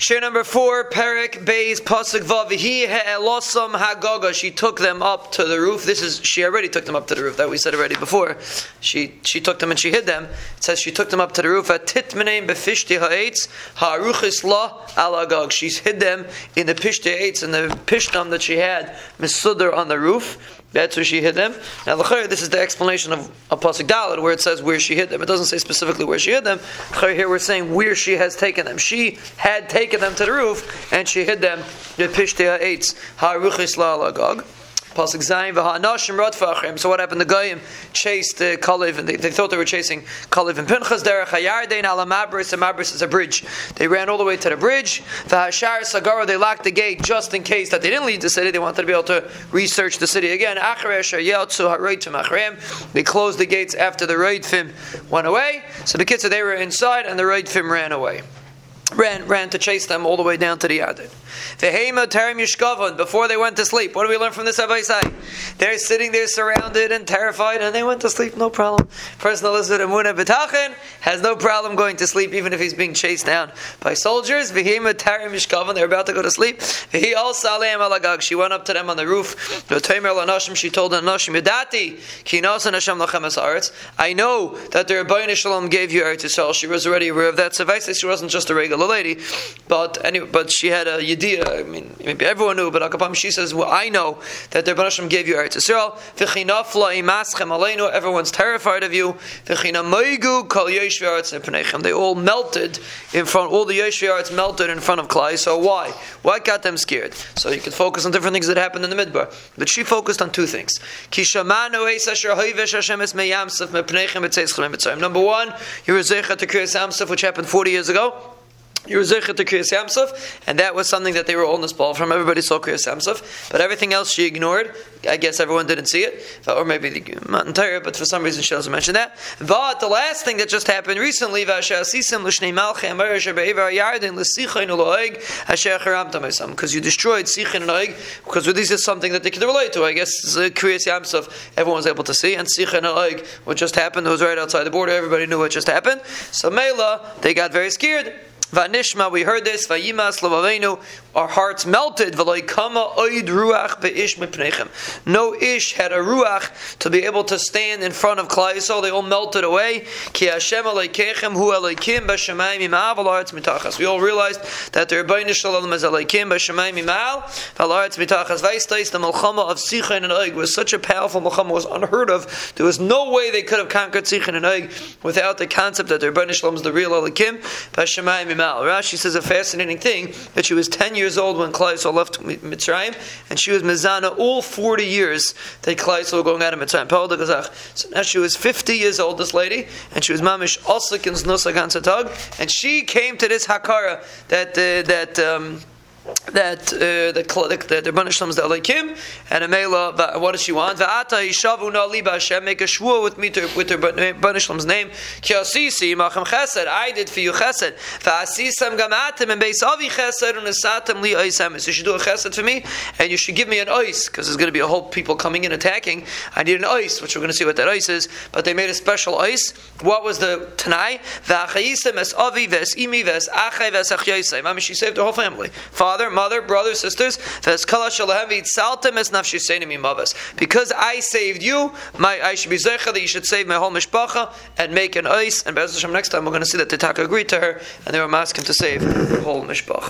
Share number four, Perik Beis Pasuk Vav. He elosam hagoga. She took them up to the roof. This is she already took them up to the roof. That we said already before. She she took them and she hid them. It says she took them up to the roof. At titmeneim befishti ha'etz ha'aruchis la alagog. She's hid them in the pishti eitz and the pishnam that she had misudar on the roof. That's where she hid them. Now, this is the explanation of a pasuk where it says where she hid them. It doesn't say specifically where she hid them. Here we're saying where she has taken them. She had taken them to the roof, and she hid them. The la lagog. So what happened? The Goyim chased uh, Kalev, and they, they, thought they were chasing Kalev and Pinchas. Derech hayardein ala mabris, and mabris is a bridge. They ran all the way to the bridge. V'hashar sagara, they locked the gate just in case that they didn't leave the city. They wanted to be able to research the city again. They closed the gates after the Raidfim went away. So the kids they were inside, and the Raidfim ran away ran ran to chase them all the way down to the Yarden. Vehema terim. Before they went to sleep, what do we learn from this Avaisai? They're sitting there surrounded and terrified, and they went to sleep, no problem. Person that lives with Emunah B'tachin has no problem going to sleep, even if he's being chased down by soldiers. Vehema terim. They're about to go to sleep. Vehi al salem alagag. She went up to them on the roof. She told the Nashim Yadati kinasan Hashem lachem I know that the Rebbeinu Shalom gave you Eretz Yisrael. She was already aware of that. So she wasn't just a regular lady, but anyway, but she had a yediyah. I mean, maybe everyone knew, but Akapam she says, "Well, I know that the Hashem gave you Eretz Yisrael. Everyone's terrified of you. They all melted in front. All the Yeshvi melted in front of Klai. So why? What got them scared? So you could focus on different things that happened in the midbar, but she focused on two things. Number one, you were zeichat to Kriyas which happened 40 years ago. You were zeichet to Kriyas Yamsuf, and that was something that they were all ball from. Everybody saw Kriyas Yamsuf, but everything else she ignored. I guess everyone didn't see it, or maybe the, not entire, but for some reason she doesn't mention that. But the last thing that just happened recently, because you destroyed Sichin and Oig, because this is something that they could relate to. I guess uh, Kriyas Yamsuf, everyone was able to see, and Sichin and Oig, what just happened, was right outside the border. Everybody knew what just happened. So Mela, they got very scared. Vanishma, we heard this. Vayimas lovavenu, our hearts melted. V'loikama oid ruach beish mipnechem. No ish had a ruach to be able to stand in front of Klai Yisrael. They all melted away. Ki Hashem aleikechem hu aleikim b'shemayim imav v'laretz mitachas. We all realized that the Rebbeinu Shalom is aleikim b'shemayim imav v'laretz mitachas. Vaistais the melchama of Sichon and Oig was such a powerful melchama was unheard of. There was no way they could have conquered Sichon and Oig without the concept that the Rebbeinu Shalom is the real aleikim b'shemayim Mal. Rashi says a fascinating thing that she was 10 years old when Klaisel left Mitzrayim, and she was Mizana all 40 years that Klaisel going out of Mitzrayim. So now she was 50 years old, this lady, and she was Mamish Nusagan Satag, and she came to this Hakara that, uh, that, um, that uh, the the the Rebbeinu Shalom is the Elokim, and Amela, what does she want? Va'ata yishavu na liba Hashem, make a shvua with me to, with the Rebbeinu Shalom's name. Ki asisi machem chesed, I did for you chesed. Va'asisam gamatim and beis avi chesed and asatem li oisem. So you should do a chesed for me, and you should give me an ois, because there's going to be a whole people coming in attacking. I need an ois, which we're going to see what that ois is. But they made a special ois. What was the Tanai? Va'achayisem es avi ves imi ves achay ves achyosem. I mean, she saved her whole family. Father father, mother, brothers, sisters. Because I saved you, my I should be zecha that you should save my whole mishpacha and make an ice. And Bez Hashem, next time we're going to see that the Taka agreed to her and they were asking to save the whole mishpacha.